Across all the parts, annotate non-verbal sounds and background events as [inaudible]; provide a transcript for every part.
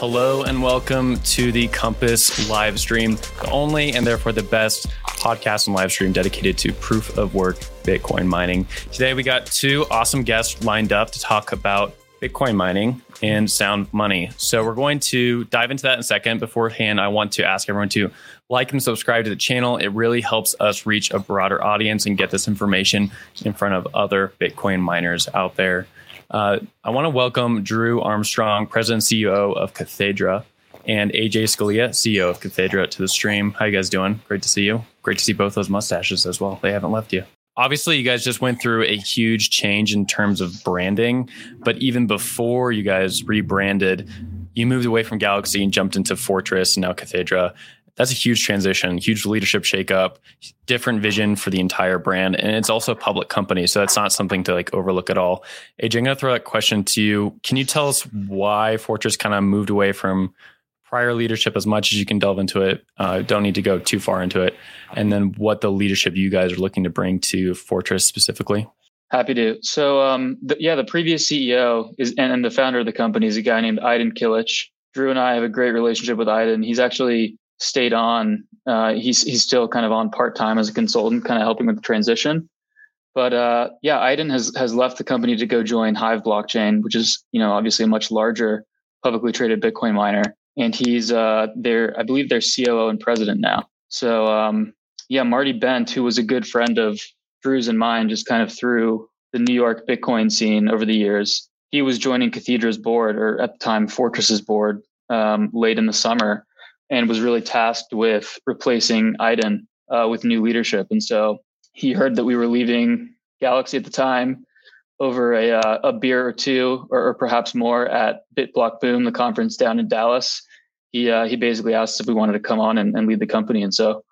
Hello and welcome to the Compass live stream, the only and therefore the best podcast and live stream dedicated to proof of work Bitcoin mining. Today we got two awesome guests lined up to talk about Bitcoin mining and sound money. So we're going to dive into that in a second. Beforehand, I want to ask everyone to like and subscribe to the channel. It really helps us reach a broader audience and get this information in front of other Bitcoin miners out there. Uh, I want to welcome Drew Armstrong, President CEO of Cathedra, and AJ Scalia, CEO of Cathedra, to the stream. How you guys doing? Great to see you. Great to see both those mustaches as well. They haven't left you. Obviously, you guys just went through a huge change in terms of branding, but even before you guys rebranded, you moved away from Galaxy and jumped into Fortress and now Cathedra that's a huge transition, huge leadership shakeup, different vision for the entire brand. And it's also a public company. So that's not something to like overlook at all. AJ, I'm going to throw that question to you. Can you tell us why Fortress kind of moved away from prior leadership as much as you can delve into it? Uh, don't need to go too far into it. And then what the leadership you guys are looking to bring to Fortress specifically? Happy to. So, um, the, yeah, the previous CEO is and, and, the founder of the company is a guy named Aydin Kilic. Drew and I have a great relationship with Aydin. He's actually stayed on. Uh, he's he's still kind of on part time as a consultant, kind of helping with the transition. But uh, yeah, Aydin has has left the company to go join Hive Blockchain, which is you know obviously a much larger publicly traded Bitcoin miner, and he's uh, their I believe their COO and president now. So um, yeah, Marty Bent, who was a good friend of Drew's and mine, just kind of through the New York Bitcoin scene over the years. He was joining Cathedra's board, or at the time Fortress's board, um, late in the summer, and was really tasked with replacing Aydin uh, with new leadership. And so he heard that we were leaving Galaxy at the time over a, uh, a beer or two, or, or, perhaps more, at BitBlock Boom, the conference down in Dallas. He uh, he basically asked if we wanted to come on and, and lead the company, and so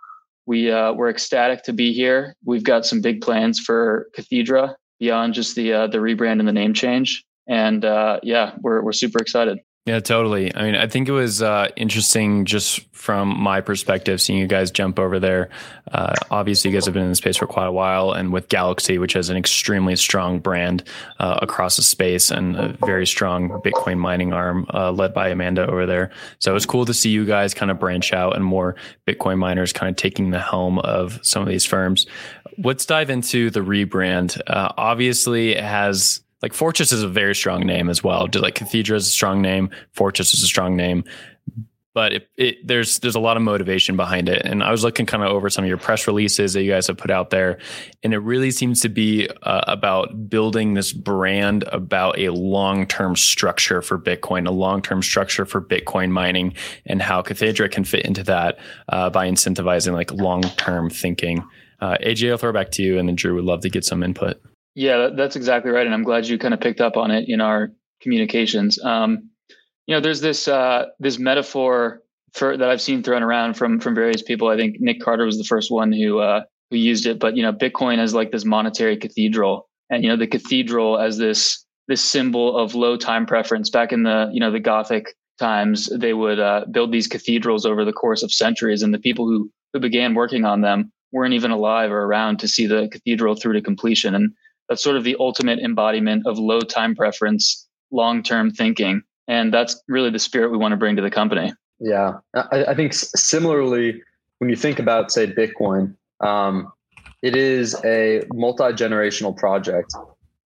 we uh, we're ecstatic to be here. We've got some big plans for Cathedra beyond just the uh, the rebrand and the name change, and uh, yeah, we're we're super excited. Yeah, totally. I mean, I think it was uh, interesting just from my perspective, seeing you guys jump over there. Uh, obviously, you guys have been in the space for quite a while, and with Galaxy, which has an extremely strong brand uh, across the space and a very strong Bitcoin mining arm uh, led by Amanda over there. So it was cool to see you guys kind of branch out and more Bitcoin miners kind of taking the helm of some of these firms. Let's dive into the rebrand. Uh, obviously, it has like Fortress is a very strong name as well. Like Cathedra is a strong name, Fortress is a strong name, but it, it, there's there's a lot of motivation behind it. And I was looking kind of over some of your press releases that you guys have put out there, and it really seems to be uh, about building this brand about a long term structure for Bitcoin, a long term structure for Bitcoin mining, and how Cathedra can fit into that uh, by incentivizing like long term thinking. Uh, AJ, I'll throw back to you, and then Drew would love to get some input. Yeah, that's exactly right, and I'm glad you kind of picked up on it in our communications. Um, you know, there's this uh, this metaphor for that I've seen thrown around from from various people. I think Nick Carter was the first one who uh, who used it, but you know, Bitcoin as like this monetary cathedral, and you know, the cathedral as this this symbol of low time preference. Back in the you know the Gothic times, they would uh, build these cathedrals over the course of centuries, and the people who who began working on them weren't even alive or around to see the cathedral through to completion. And that's sort of the ultimate embodiment of low time preference, long term thinking. And that's really the spirit we want to bring to the company. Yeah. I, I think similarly, when you think about, say, Bitcoin, um, it is a multi generational project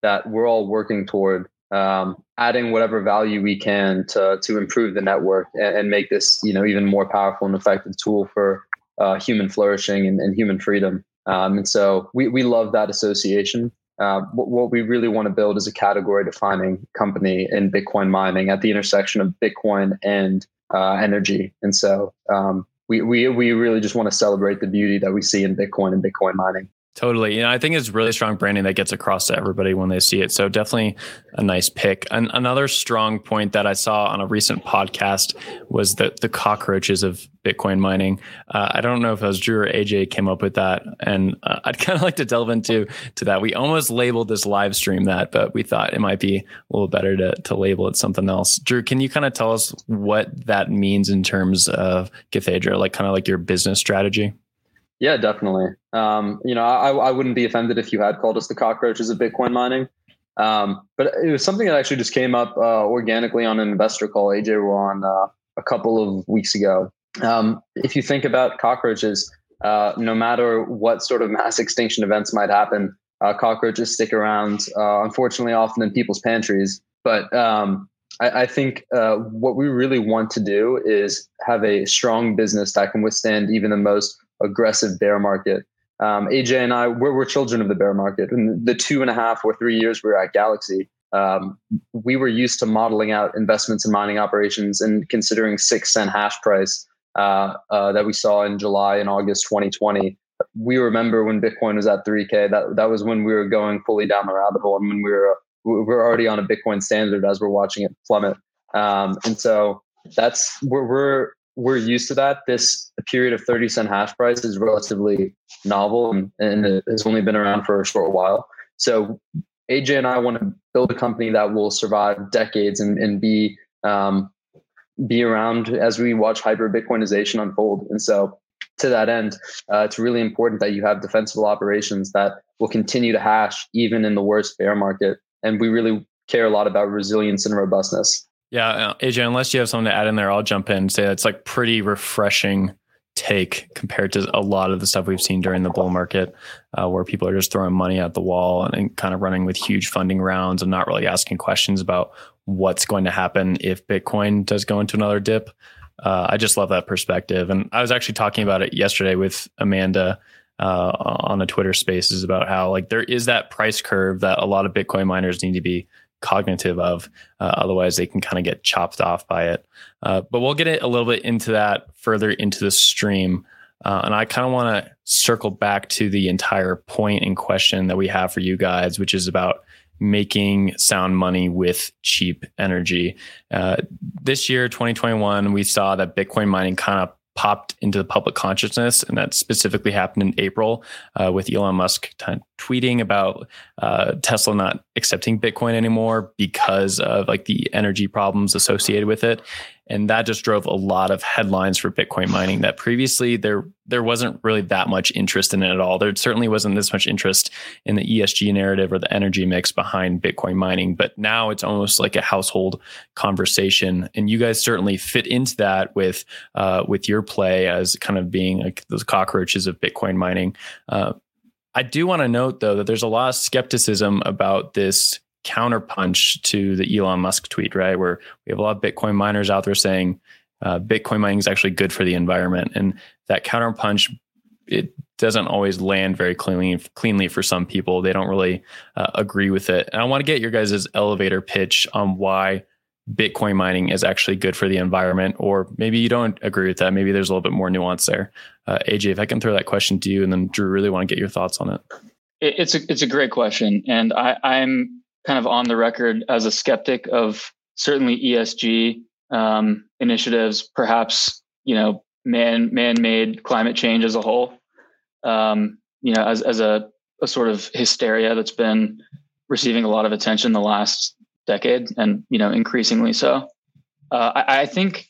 that we're all working toward um, adding whatever value we can to to improve the network and, and, make this you know even more powerful and effective tool for uh, human flourishing and, and human freedom. Um, and so we we love that association. Uh, what, we really want to build is a category defining company in Bitcoin mining at the intersection of Bitcoin and uh, energy. And so um, we, we, we really just want to celebrate the beauty that we see in Bitcoin and Bitcoin mining. Totally. You know, I think it's really strong branding that gets across to everybody when they see it. So definitely a nice pick. And another strong point that I saw on a recent podcast was that the cockroaches of Bitcoin mining. Uh, I don't know if it was Drew or AJ came up with that. And uh, [laughs] I'd kind of like to delve into to that. We almost labeled this live stream that, but we thought it might be a little better to, to label it something else. Drew, can you kind of tell us what that means in terms of Cathedra, like kind of like your business strategy? Yeah, definitely. Um, you know, I, I wouldn't be offended if you had called us the cockroaches of Bitcoin mining. Um, but it was something that actually just came up uh, organically on an investor call AJ were on uh, a couple of weeks ago. Um, if you think about cockroaches, uh, no matter what sort of mass extinction events might happen, uh, cockroaches stick around, uh, unfortunately, often in people's pantries. But um, I, I, think uh, what we really want to do is have a strong business that can withstand even the most aggressive bear market. Um, AJ and I, we're, we're children of the bear market. In the two and a half or three years we were at Galaxy, um, we were used to modeling out investments in mining operations and considering six cent hash price uh, uh, that we saw in July and August 2020. We remember when Bitcoin was at 3K. That that was when we were going fully down the rabbit hole, and when we were we were already on a Bitcoin standard as we're watching it plummet. Um, and so that's we're, we're we're used to that. This period of 30 cent hash price is relatively novel and, and has only been around for a short while. So AJ and I want to build a company that will survive decades and, and be um, be around as we watch hyper Bitcoinization unfold. And so, to that end, uh, it's really important that you have defensible operations that will continue to hash even in the worst bear market. And we really care a lot about resilience and robustness. Yeah, uh, AJ, unless you have something to add in there, I'll jump in and say it's like pretty refreshing take compared to a lot of the stuff we've seen during the bull market, uh, where people are just throwing money at the wall and, and, kind of running with huge funding rounds and not really asking questions about what's going to happen if Bitcoin does go into another dip. Uh, I just love that perspective. And I was actually talking about it yesterday with Amanda uh, on the Twitter spaces about how like there is that price curve that a lot of Bitcoin miners need to be cognitive of. Uh, otherwise, they can kind of get chopped off by it. Uh, but we'll get it a little bit into that further into the stream. Uh, and I kind of want to circle back to the entire point in question that we have for you guys, which is about making sound money with cheap energy. Uh, this year, 2021, we saw that Bitcoin mining kind of popped into the public consciousness, and that specifically happened in April uh, with Elon Musk t- tweeting about uh, Tesla not accepting Bitcoin anymore because of like the energy problems associated with it and that just drove a lot of headlines for Bitcoin mining. That previously there there wasn't really that much interest in it at all. There certainly wasn't this much interest in the ESG narrative or the energy mix behind Bitcoin mining, but now it's almost like a household conversation. And you guys certainly fit into that with uh, with your play as kind of being like those cockroaches of Bitcoin mining. Uh, I do want to note though that there's a lot of skepticism about this counterpunch to the Elon Musk tweet, right? Where we have a lot of Bitcoin miners out there saying uh, Bitcoin mining is actually good for the environment, and that counterpunch it doesn't always land very cleanly cleanly for some people. They don't really uh, agree with it. And I want to get your guys' elevator pitch on why Bitcoin mining is actually good for the environment, or maybe you don't agree with that. Maybe there's a little bit more nuance there. Uh, AJ, if I can throw that question to you, and then Drew, really want to get your thoughts on it. It's a it's a great question, and I, I'm kind of on the record as a skeptic of certainly ESG um, initiatives, perhaps you know man man-made climate change as a whole. Um, you know, as as a, a sort of hysteria that's been receiving a lot of attention the last decade, and you know increasingly so. Uh, I, I think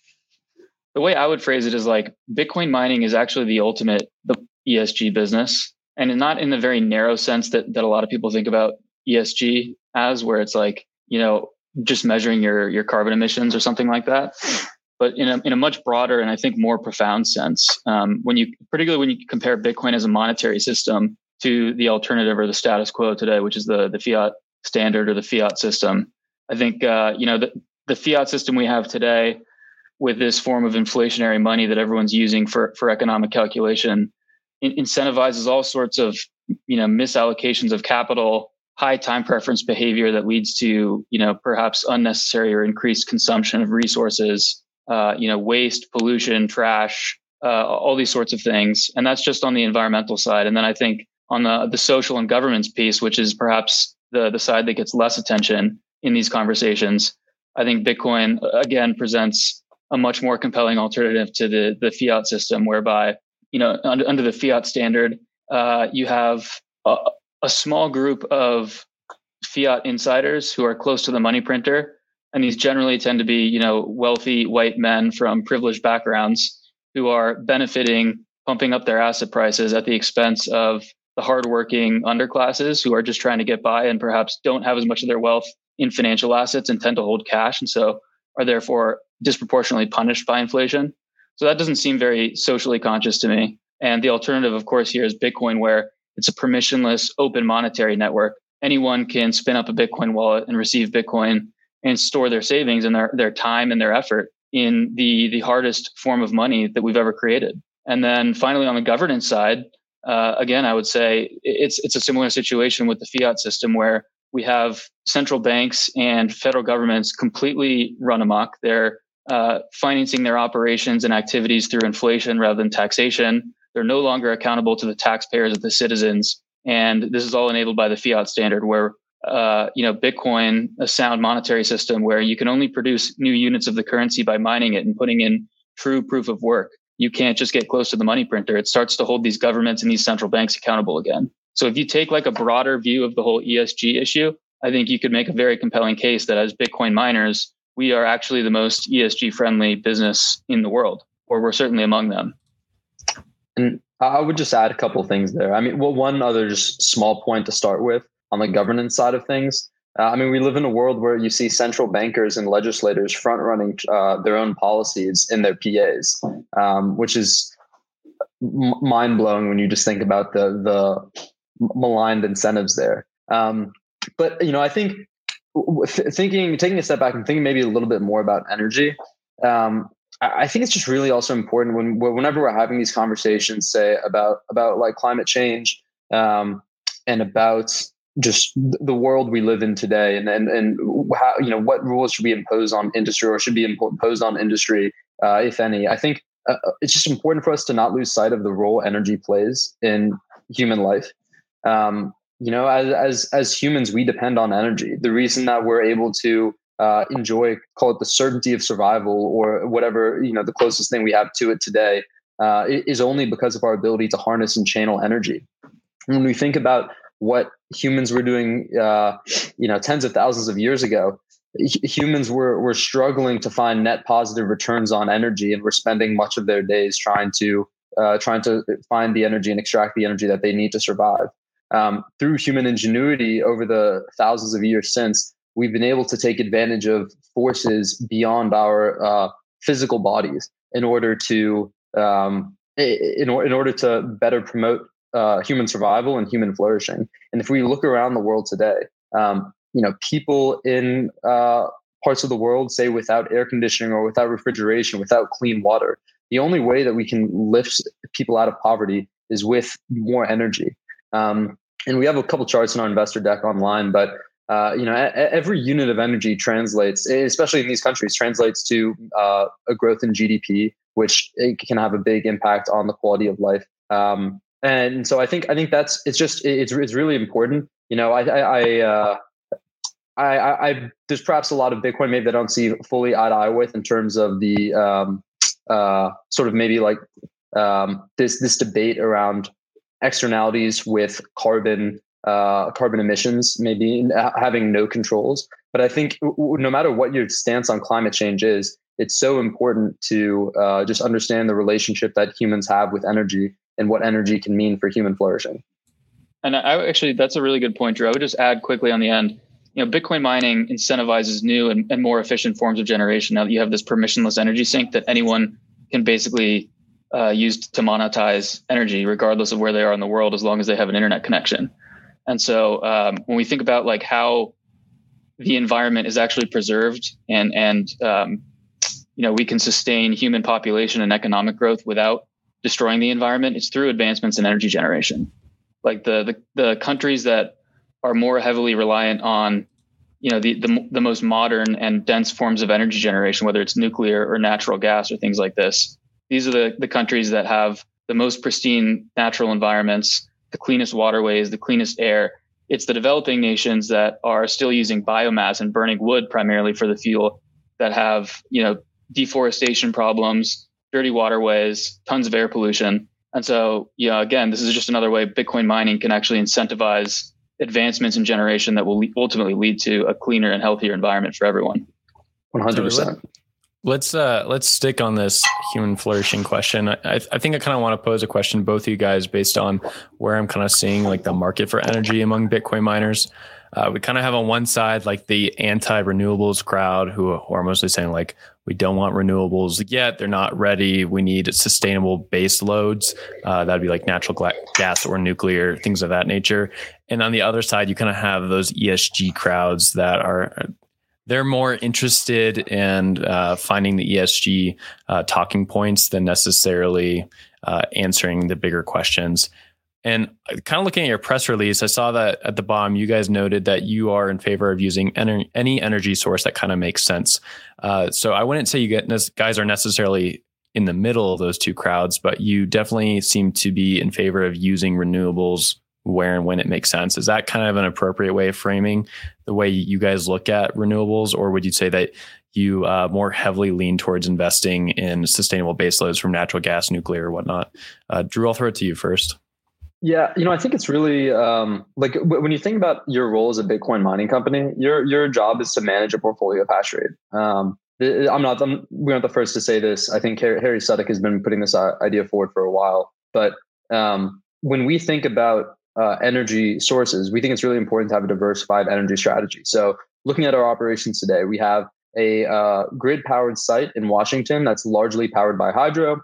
the way I would phrase it is like Bitcoin mining is actually the ultimate the ESG business, and not in the very narrow sense that that a lot of people think about ESG as, where it's like, you know, just measuring your your carbon emissions or something like that. But in a in a much broader and I think more profound sense, um, when you particularly when you compare Bitcoin as a monetary system to the alternative or the status quo today, which is the the fiat standard or the fiat system, I think uh, you know the the fiat system we have today with this form of inflationary money that everyone's using for for economic calculation incentivizes all sorts of you know misallocations of capital high time preference behavior that leads to you know perhaps unnecessary or increased consumption of resources uh, you know waste pollution trash uh, all these sorts of things. And that's just on the environmental side. And then i think on the the social and governance piece which is perhaps the the side that gets less attention in these conversations i think bitcoin again presents a much more compelling alternative to the the fiat system whereby you know under, under the fiat standard uh, you have a small group of fiat insiders who are close to the money printer and these generally tend to be you know wealthy white men from privileged backgrounds who are benefiting pumping up their asset prices at the expense of the hardworking underclasses who are just trying to get by and perhaps don't have as much of their wealth in financial assets and tend to hold cash and so are therefore disproportionately punished by inflation. So that doesn't seem very socially conscious to me. And the alternative, of course, here is Bitcoin, where it's a permissionless open monetary network. Anyone can spin up a Bitcoin wallet and receive Bitcoin and store their savings and their, their time and their effort in the, the hardest form of money that we've ever created. And then finally, on the governance side, uh, again, I would say it's it's a similar situation with the fiat system where we have central banks and federal governments completely run amok. They're uh, financing their operations and activities through inflation rather than taxation. They're no longer accountable to the taxpayers of the citizens, and this is all enabled by the fiat standard, where uh, you know Bitcoin, a sound monetary system, where you can only produce new units of the currency by mining it and putting in true proof of work. You can't just get close to the money printer. It starts to hold these governments and these central banks accountable again. So if you take like a broader view of the whole ESG issue, I think you could make a very compelling case that as Bitcoin miners, we are actually the most ESG friendly business in the world, or we're certainly among them. And I would just add a couple things there. I mean, well, one other just small point to start with on the governance side of things. Uh, I mean, we live in a world where you see central bankers and legislators front running uh, their own policies in their PAs, um, which is m- mind blowing when you just think about the the maligned incentives there. Um, but you know, I think thinking, taking a step back and thinking maybe a little bit more about energy. Um, I think it's just really also important when whenever we're having these conversations, say about about like climate change um, and about just the world we live in today, and and and how you know what rules should be imposed on industry or should be imposed on industry, uh, if any. I think uh, it's just important for us to not lose sight of the role energy plays in human life. Um, you know, as as as humans, we depend on energy. The reason that we're able to uh, enjoy, call it the certainty of survival, or whatever you know, the closest thing we have to it today, uh, is only because of our ability to harness and channel energy. When we think about what humans were doing, uh, you know, tens of thousands of years ago, humans were were struggling to find net positive returns on energy, and were spending much of their days trying to uh, trying to find the energy and extract the energy that they need to survive um, through human ingenuity over the thousands of years since, we've been able to take advantage of forces beyond our uh, physical bodies in order to um, in, in order to better promote uh, human survival and human flourishing. And if we look around the world today, um, you know, people in uh, parts of the world, say without air conditioning or without refrigeration, without clean water, the only way that we can lift people out of poverty is with more energy. Um, and we have a couple charts in our investor deck online, but uh, you know, every unit of energy translates, especially in these countries, translates to uh, a growth in GDP, which can have a big impact on the quality of life. Um, and so I think I think that's it's just it's it's really important. You know, I I, I uh, I, I, there's perhaps a lot of Bitcoin maybe I don't see fully eye to eye with in terms of the um, uh, sort of maybe like um, this this debate around externalities with carbon uh, carbon emissions, maybe having no controls. But I think no matter what your stance on climate change is, it's so important to uh, just understand the relationship that humans have with energy and what energy can mean for human flourishing. And I actually, that's a really good point, Drew. I would just add quickly on the end. You know, Bitcoin mining incentivizes new and, and more efficient forms of generation. Now that you have this permissionless energy sink that anyone can basically uh, used to monetize energy, regardless of where they are in the world, as long as they have an internet connection. And so, um, when we think about like how the environment is actually preserved, and and um, you know we can sustain human population and economic growth without destroying the environment, it's through advancements in energy generation. Like the the, the countries that are more heavily reliant on you know the, the the most modern and dense forms of energy generation, whether it's nuclear or natural gas or things like this these are the, the countries that have the most pristine natural environments, the cleanest waterways, the cleanest air. It's the developing nations that are still using biomass and burning wood primarily for the fuel that have, you know, deforestation problems, dirty waterways, tons of air pollution. And so, you know, again, this is just another way Bitcoin mining can actually incentivize advancements in generation that will ultimately lead to a cleaner and healthier environment for everyone. 100%. Let's uh let's stick on this human flourishing question. I I think I kind of want to pose a question to both of you guys based on where I'm kind of seeing like the market for energy among Bitcoin miners. Uh, we kind of have on one side like the anti-renewables crowd who, who are mostly saying like we don't want renewables yet they're not ready we need sustainable base loads uh, that'd be like natural gas or nuclear things of that nature and on the other side you kind of have those esg crowds that are they're more interested in uh, finding the esg uh, talking points than necessarily uh, answering the bigger questions and kind of looking at your press release, I saw that at the bottom, you guys noted that you are in favor of using ener- any energy source that kind of makes sense. Uh, so I wouldn't say you guys are necessarily in the middle of those two crowds, but you definitely seem to be in favor of using renewables where and when it makes sense. Is that kind of an appropriate way of framing the way you guys look at renewables, or would you say that you uh, more heavily lean towards investing in sustainable baseloads from natural gas, nuclear, whatnot? Uh, Drew, I'll throw it to you first. Yeah, you know, I think it's really um, like when you think about your role as a Bitcoin mining company, your your job is to manage a portfolio of hash rate. Um, I'm not. I'm, we're not the first to say this. I think Harry, Harry has been putting this uh, idea forward for a while. But um, when we think about uh, energy sources, we think it's really important to have a diversified energy strategy. So, looking at our operations today, we have a uh, grid powered site in Washington that's largely powered by hydro.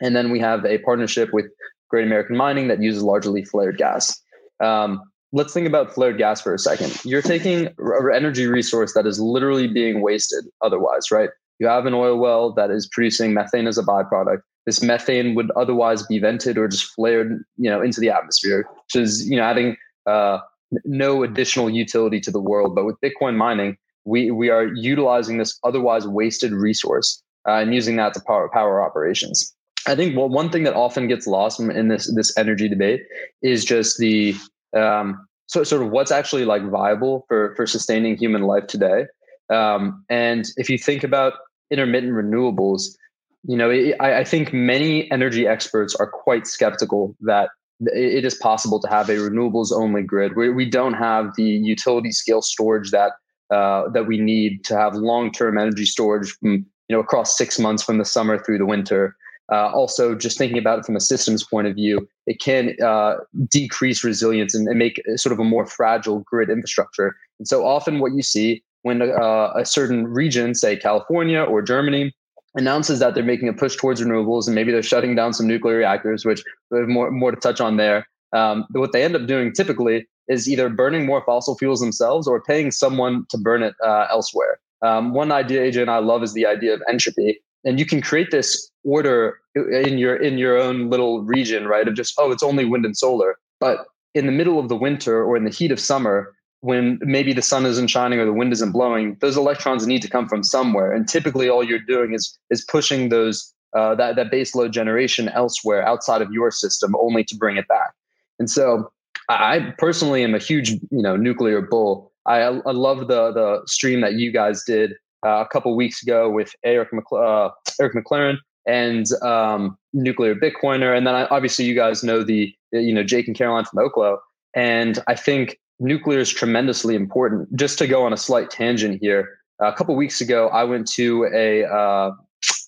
And then we have a partnership with Great American Mining that uses largely flared gas. Um, let's think about flared gas for a second. You're taking an energy resource that is literally being wasted otherwise, right? You have an oil well that is producing methane as a byproduct. This methane would otherwise be vented or just flared, you know, into the atmosphere, which is, you know, adding uh, no additional utility to the world. But with Bitcoin mining, we we are utilizing this otherwise wasted resource uh, and using that to power power operations. I think well, one thing that often gets lost in this this energy debate is just the um, so, sort of what's actually like viable for for sustaining human life today. Um, and if you think about intermittent renewables, you know, it, I, I think many energy experts are quite skeptical that it is possible to have a renewables only grid where we don't have the utility scale storage that uh, that we need to have long term energy storage from you know across six months from the summer through the winter. Uh, also, just thinking about it from a systems point of view, it can uh, decrease resilience and, and, make sort of a more fragile grid infrastructure. And so often, what you see when uh, a certain region, say California or Germany, announces that they're making a push towards renewables and maybe they're shutting down some nuclear reactors, which we have more, more to touch on there. Um, what they end up doing typically is either burning more fossil fuels themselves or paying someone to burn it uh, elsewhere. Um, one idea AJ and I love is the idea of entropy and you can create this order in your in your own little region right of just oh it's only wind and solar but in the middle of the winter or in the heat of summer when maybe the sun isn't shining or the wind isn't blowing those electrons need to come from somewhere. And typically all you're doing is is pushing those uh, that that base load generation elsewhere outside of your system only to bring it back. And so i personally am a huge you know nuclear bull. I, I love the the stream that you guys did uh, a couple weeks ago with Eric, uh, Eric McLaren and um, Nuclear Bitcoiner, and then I, obviously you guys know the you know Jake and Caroline from Oklo, and I think nuclear is tremendously important. Just to go on a slight tangent here, a couple weeks ago I went to a uh,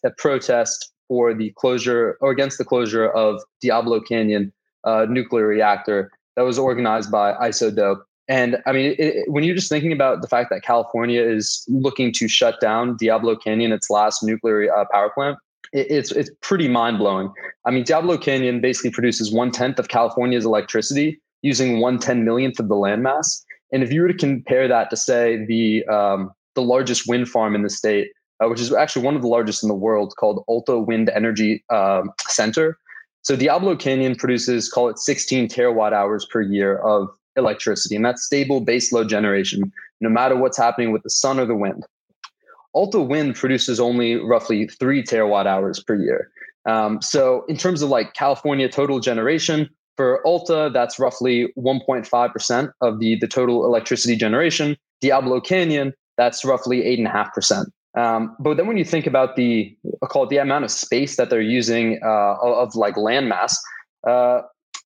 a protest for the closure or against the closure of Diablo Canyon uh, nuclear reactor that was organized by ISODOPE. And I mean, it, when you're just thinking about the fact that California is looking to shut down Diablo Canyon, its last nuclear uh, power plant, it, it's it's pretty mind blowing. I mean, Diablo Canyon basically produces one tenth of California's electricity using one ten millionth of the landmass. And if you were to compare that to say the um, the largest wind farm in the state, uh, which is actually one of the largest in the world, called Alta Wind Energy um, Center. So Diablo Canyon produces, call it 16 terawatt hours per year of electricity, and that's stable baseload generation, no matter what's happening with the sun or the wind. Alta Wind produces only roughly three terawatt hours per year. Um, so, in terms of like California total generation, for Alta, that's roughly 1.5% of the, the total electricity generation. Diablo Canyon, that's roughly 8.5%. Um, but then when you think about the, I'll call it the amount of space that they're using uh, of, like landmass, uh,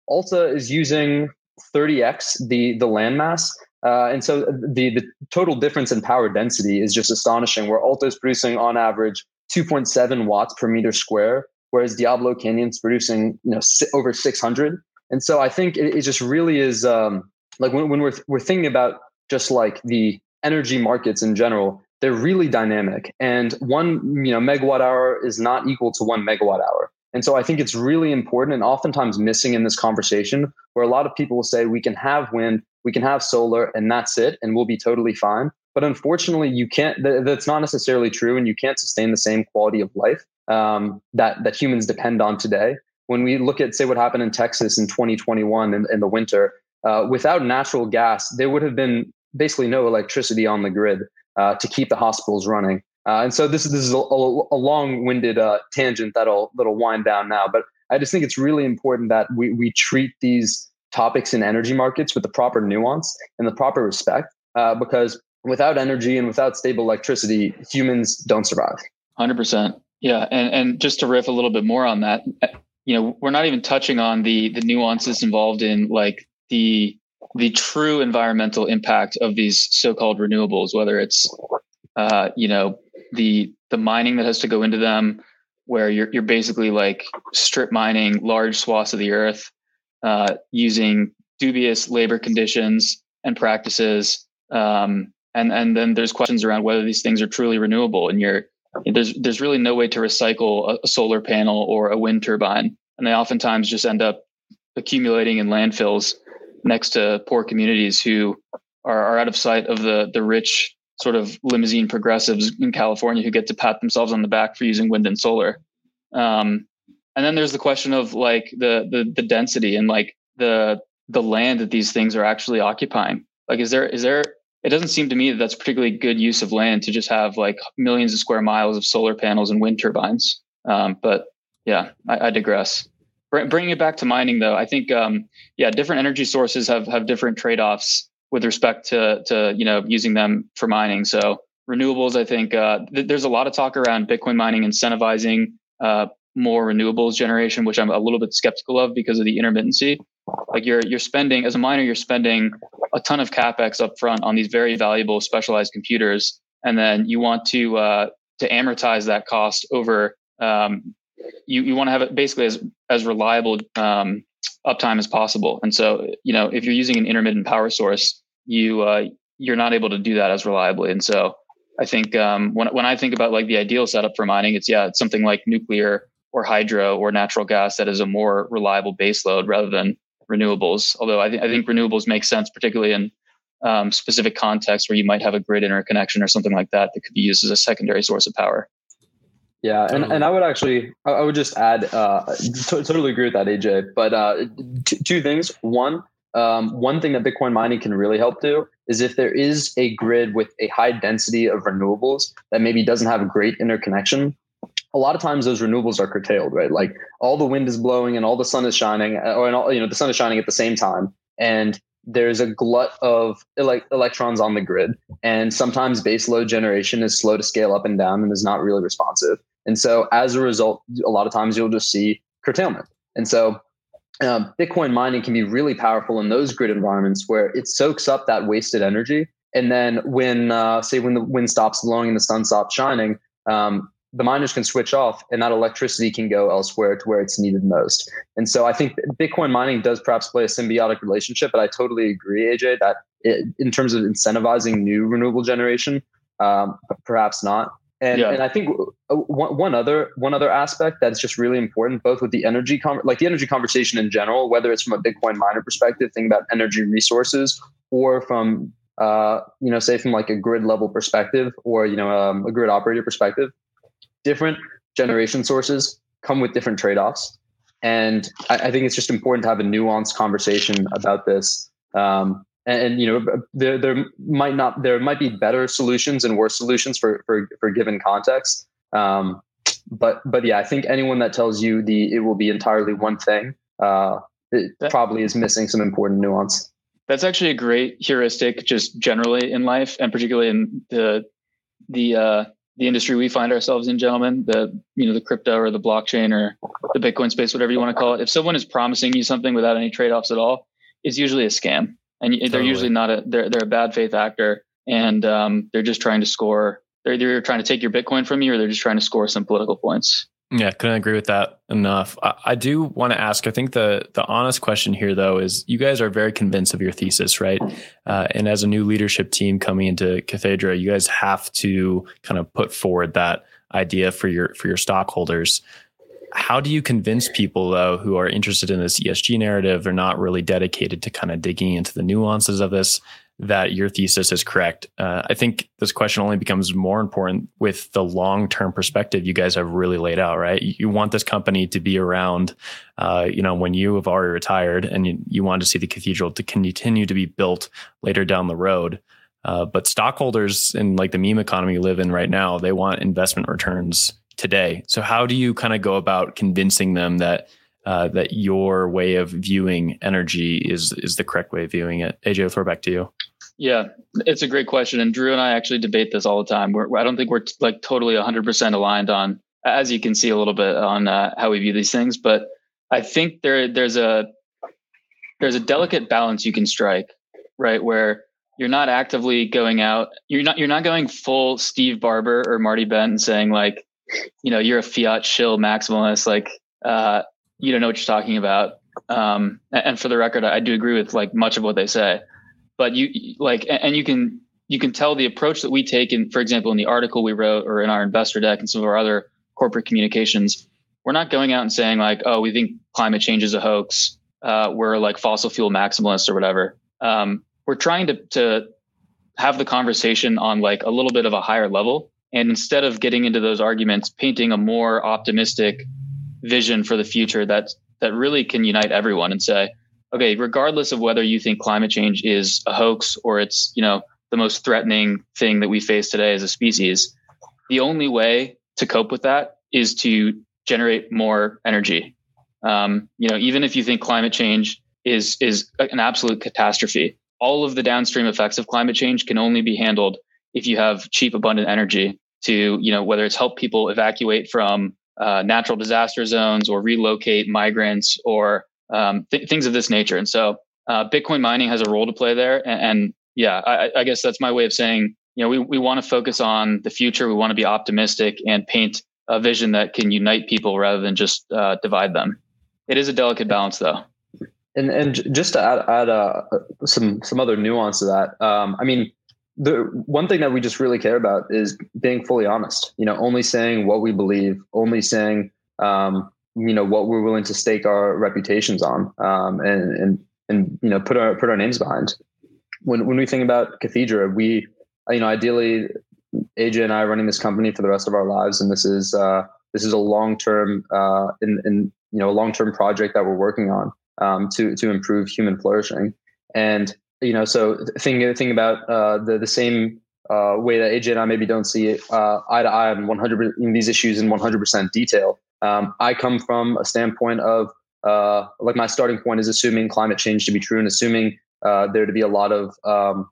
Alta is using 30x the the landmass. Uh, and so the the total difference in power density is just astonishing. Where Alta is producing on average 2.7 watts per meter square, whereas Diablo Canyon's producing you know over 600. And so I think it, it just really is um, like when, when we're we're thinking about just like the energy markets in general, they're really dynamic, and one you know megawatt hour is not equal to one megawatt hour. And so I think it's really important and oftentimes missing in this conversation where a lot of people will say we can have wind, we can have solar, and that's it, and we'll be totally fine. But unfortunately, you can't. that's not necessarily true, and you can't sustain the same quality of life um, that that humans depend on today. When we look at, say, what happened in Texas in 2021 in, in the winter, uh, without natural gas, there would have been basically no electricity on the grid uh, to keep the hospitals running. Uh, and so this is this is a, a, long-winded uh, tangent that'll that'll wind down now. But I just think it's really important that we we treat these topics in energy markets with the proper nuance and the proper respect, uh, because without energy and without stable electricity, humans don't survive. Hundred percent. Yeah, and and just to riff a little bit more on that, you know, we're not even touching on the the nuances involved in like the the true environmental impact of these so-called renewables, whether it's uh, you know the the mining that has to go into them, where you're you're basically like strip mining large swaths of the earth uh, using dubious labor conditions and practices, um, and and then there's questions around whether these things are truly renewable, and you're there's there's really no way to recycle a, a solar panel or a wind turbine, and they oftentimes just end up accumulating in landfills next to poor communities who are, are out of sight of the the rich sort of limousine progressives in California who get to pat themselves on the back for using wind and solar. Um, and then there's the question of like the, the the density and like the the land that these things are actually occupying. Like, is there is there? It doesn't seem to me that that's particularly good use of land to just have like millions of square miles of solar panels and wind turbines. Um, but yeah, I, I digress. Bringing it back to mining, though, I think um, yeah, different energy sources have have different trade offs with respect to to you know using them for mining. So renewables, I think uh, th- there's a lot of talk around Bitcoin mining incentivizing uh, more renewables generation, which I'm a little bit skeptical of because of the intermittency. Like you're you're spending as a miner, you're spending a ton of capex up front on these very valuable specialized computers, and then you want to uh, to amortize that cost over. Um, you you want to have it basically as as reliable um, uptime as possible. And so, you know, if you're using an intermittent power source, you uh, you're not able to do that as reliably. And so, I think um, when when I think about like the ideal setup for mining, it's yeah, it's something like nuclear or hydro or natural gas that is a more reliable baseload rather than renewables. Although I, th- I think renewables make sense, particularly in um, specific contexts where you might have a grid interconnection or something like that that could be used as a secondary source of power. Yeah, and, and I would actually I would just add uh, t- totally agree with that, AJ. But uh, t- two things. One, um, one thing that Bitcoin mining can really help do is if there is a grid with a high density of renewables that maybe doesn't have a great interconnection. A lot of times those renewables are curtailed, right? Like all the wind is blowing and all the sun is shining, uh, or all, you know the sun is shining at the same time, and there's a glut of ele- electrons on the grid. And sometimes base load generation is slow to scale up and down and is not really responsive. And so as a result, a lot of times you'll just see curtailment. And so um, Bitcoin mining can be really powerful in those grid environments where it soaks up that wasted energy. And then when, uh, say, when the wind stops blowing and the sun stops shining, um, the miners can switch off and that electricity can go elsewhere to where it's needed most. And so I think Bitcoin mining does perhaps play a symbiotic relationship, but I totally agree, AJ, that it, in terms of incentivizing new renewable generation, um, perhaps not. And, yeah. and I think one, one other one other aspect that's just really important, both with the energy con- like the energy conversation in general, whether it's from a Bitcoin miner perspective, thinking about energy resources, or from uh, you know, say from like a grid level perspective, or you know, um, a grid operator perspective different generation sources come with different trade-offs. And I, I, think it's just important to have a nuanced conversation about this. Um, and, and, you know there, there might not there might be better solutions and worse solutions for for, for given context. Um, but but yeah i think anyone that tells you the it will be entirely one thing uh, it that, probably is missing some important nuance. That's actually a great heuristic just generally in life and particularly in the the uh, the industry we find ourselves in, gentlemen, the you know the crypto or the blockchain or the Bitcoin space, whatever you want to call it. If someone is promising you something without any trade offs at all, it's usually a scam, and they're usually not a they're they're a bad faith actor, and um, they're just trying to score they're either trying to take your Bitcoin from you or they're just trying to score some political points. Yeah, couldn't agree with that enough. I, I, do want to ask. I think the the honest question here, though, is you guys are very convinced of your thesis, right? Uh, and as a new leadership team coming into Cathedra, you guys have to kind of put forward that idea for your for your stockholders. How do you convince people though who are interested in this ESG narrative, they're not really dedicated to kind of digging into the nuances of this, that your thesis is correct? Uh, I think this question only becomes more important with the long term perspective you guys have really laid out. Right, you want this company to be around, uh, you know, when you have already retired, and you, you want to see the cathedral to continue to be built later down the road. Uh, but stockholders in like the meme economy we live in right now, they want investment returns today. So how do you kind of go about convincing them that uh, that your way of viewing energy is is the correct way of viewing it? AJ, I'll throw back to you. Yeah, it's a great question, and Drew and I actually debate this all the time. We're, I don't think we're like totally 100% aligned on, as you can see a little bit on uh, how we view these things. But I think there there's a there's a delicate balance you can strike, right? Where you're not actively going out you're not you're not going full steve Barbour or marty bent saying like you know you're a fiat shill maximalist like uh, you don't know what you're talking about um, and for the record i do agree with like much of what they say but you like and you can you can tell the approach that we take in for example in the article we wrote or in our investor deck and some of our other corporate communications we're not going out and saying like oh we think climate change is a hoax. Uh, we're like fossil fuel maximalists or whatever. Um, we're trying to to have the conversation on like a little bit of a higher level. And instead of getting into those arguments painting a more optimistic vision for the future that that really can unite everyone and say okay regardless of whether you think climate change is a hoax or it's you know the most threatening thing that we face today as a species the only way to cope with that is to generate more energy. Um, you know even if you think climate change is is an absolute catastrophe all of the downstream effects of climate change can only be handled if you have cheap, abundant energy to, you know, whether it's help people evacuate from uh, natural disaster zones or relocate migrants or um, th- things of this nature. And so uh, Bitcoin mining has a role to play there. And, and yeah, I, I, guess that's my way of saying, you know, we, we want to focus on the future. We want to be optimistic and paint a vision that can unite people rather than just uh, divide them. It is a delicate balance, though. And and just to add, add uh, some some other nuance to that, um, I mean, the one thing that we just really care about is being fully honest. You know, only saying what we believe, only saying um, you know what we're willing to stake our reputations on, um, and and and you know put our put our names behind. When when we think about Cathedra, we you know ideally AJ and I are running this company for the rest of our lives, and this is uh, this is a long term uh, in, in you know a long term project that we're working on um, to to improve human flourishing. And you know, so thinking thing about uh, the the same uh, way that AJ and I maybe don't see uh, eye to eye on 100 in these issues in 100% detail. Um, I come from a standpoint of uh, like my starting point is assuming climate change to be true and assuming uh, there to be a lot of um,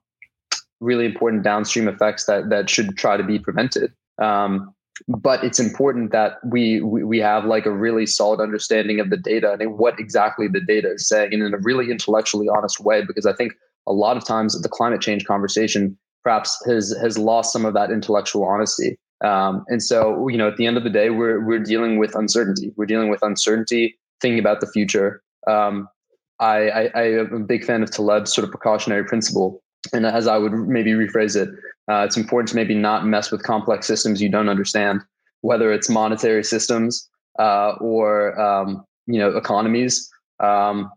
really important downstream effects that that should try to be prevented. Um, but it's important that we, we, we have like a really solid understanding of the data and what exactly the data is saying and in a really intellectually honest way because i think a lot of times the climate change conversation perhaps has has lost some of that intellectual honesty um, and so you know at the end of the day we're we're dealing with uncertainty. We're dealing with uncertainty thinking about the future. Um, I, I, I am a big fan of Taleb's sort of precautionary principle. And as I would maybe rephrase it, uh, it's important to maybe not mess with complex systems you don't understand, whether it's monetary systems uh, or um, you know economies um,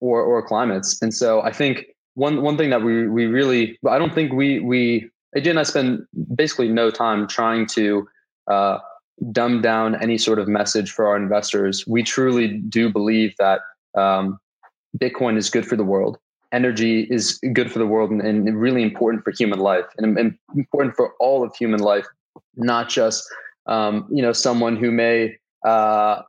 or or climates. And so I think one one thing that we we really I don't think we we And I spend basically no time trying to uh, dumb down any sort of message for our investors. We truly do believe that um, Bitcoin is good for the world energy is good for the world and, and really important for human life and, and, important for all of human life, not just um, you know someone who may uh,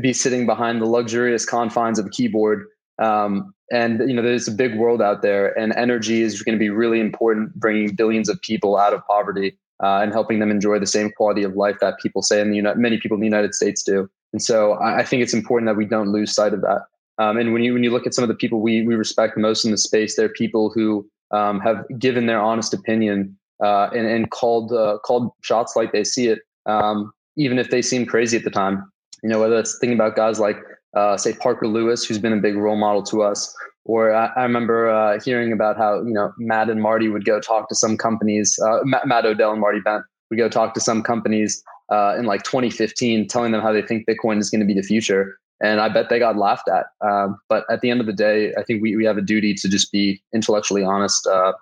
be sitting behind the luxurious confines of a keyboard. Um, and you know there's a big world out there, and energy is going to be really important, bringing billions of people out of poverty uh, and helping them enjoy the same quality of life that people say in the United, many people in the United States do. And so I, I think it's important that we don't lose sight of that. Um, and when you when you look at some of the people we we respect most in the space, they're people who um, have given their honest opinion uh, and, and called uh, called shots like they see it, um, even if they seem crazy at the time. You know, whether it's thinking about guys like uh, say Parker Lewis, who's been a big role model to us, or I, I remember uh, hearing about how you know Matt and Marty would go talk to some companies. Uh, Matt, Matt, Odell and Marty Bent would go talk to some companies uh, in like 2015, telling them how they think Bitcoin is going to be the future. And I bet they got laughed at. Um, but at the end of the day, I think we, we have a duty to just be intellectually honest uh,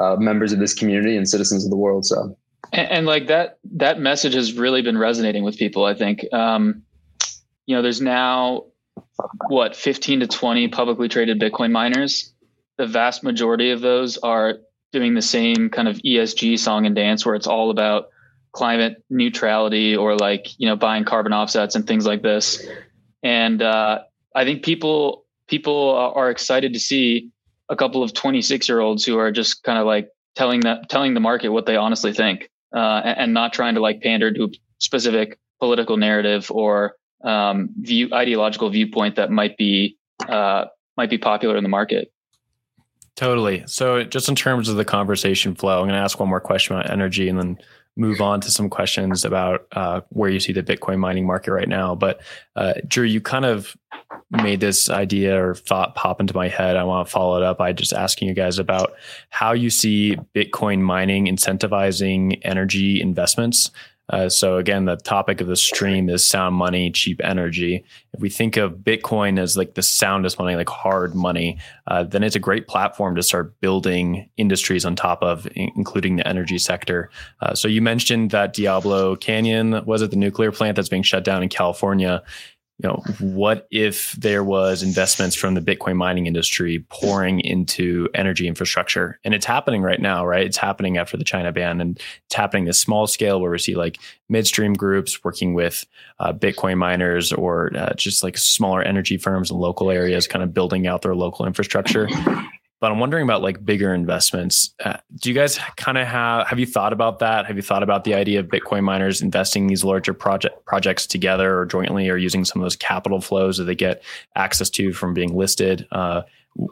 uh, members of this community and citizens of the world. So, and, and, like that, that message has really been resonating with people. I think, um, you know, there's now what 15 to 20 publicly traded Bitcoin miners. The vast majority of those are doing the same kind of ESG song and dance where it's all about climate neutrality or like, you know, buying carbon offsets and things like this. And uh, I think people people are excited to see a couple of 26 year olds who are just kind of like telling that telling the market what they honestly think uh, and, and, not trying to like pander to a specific political narrative or um, view ideological viewpoint that might be uh, might be popular in the market. Totally. So, just in terms of the conversation flow, I'm going to ask one more question about energy, and then move on to some questions about uh, where you see the Bitcoin mining market right now. But uh, Drew, you kind of made this idea or thought pop into my head. I want to follow it up by just asking you guys about how you see Bitcoin mining incentivizing energy investments. Uh, so again, the topic of the stream is sound money, cheap energy. If we think of Bitcoin as like the soundest money, like hard money, uh, then it's a great platform to start building industries on top of, including the energy sector. Uh, so you mentioned that Diablo Canyon was it the nuclear plant that's being shut down in California? You know, what if there was investments from the Bitcoin mining industry pouring into energy infrastructure? And it's happening right now, right? It's happening after the China ban and it's happening this small scale where we see like midstream groups working with uh, Bitcoin miners or uh, just like smaller energy firms in local areas kind of building out their local infrastructure but I'm wondering about like bigger investments. Uh, do you guys kind of have have you thought about that? Have you thought about the idea of Bitcoin miners investing these larger project projects together or jointly, or using some of those capital flows that they get access to from being listed? Uh,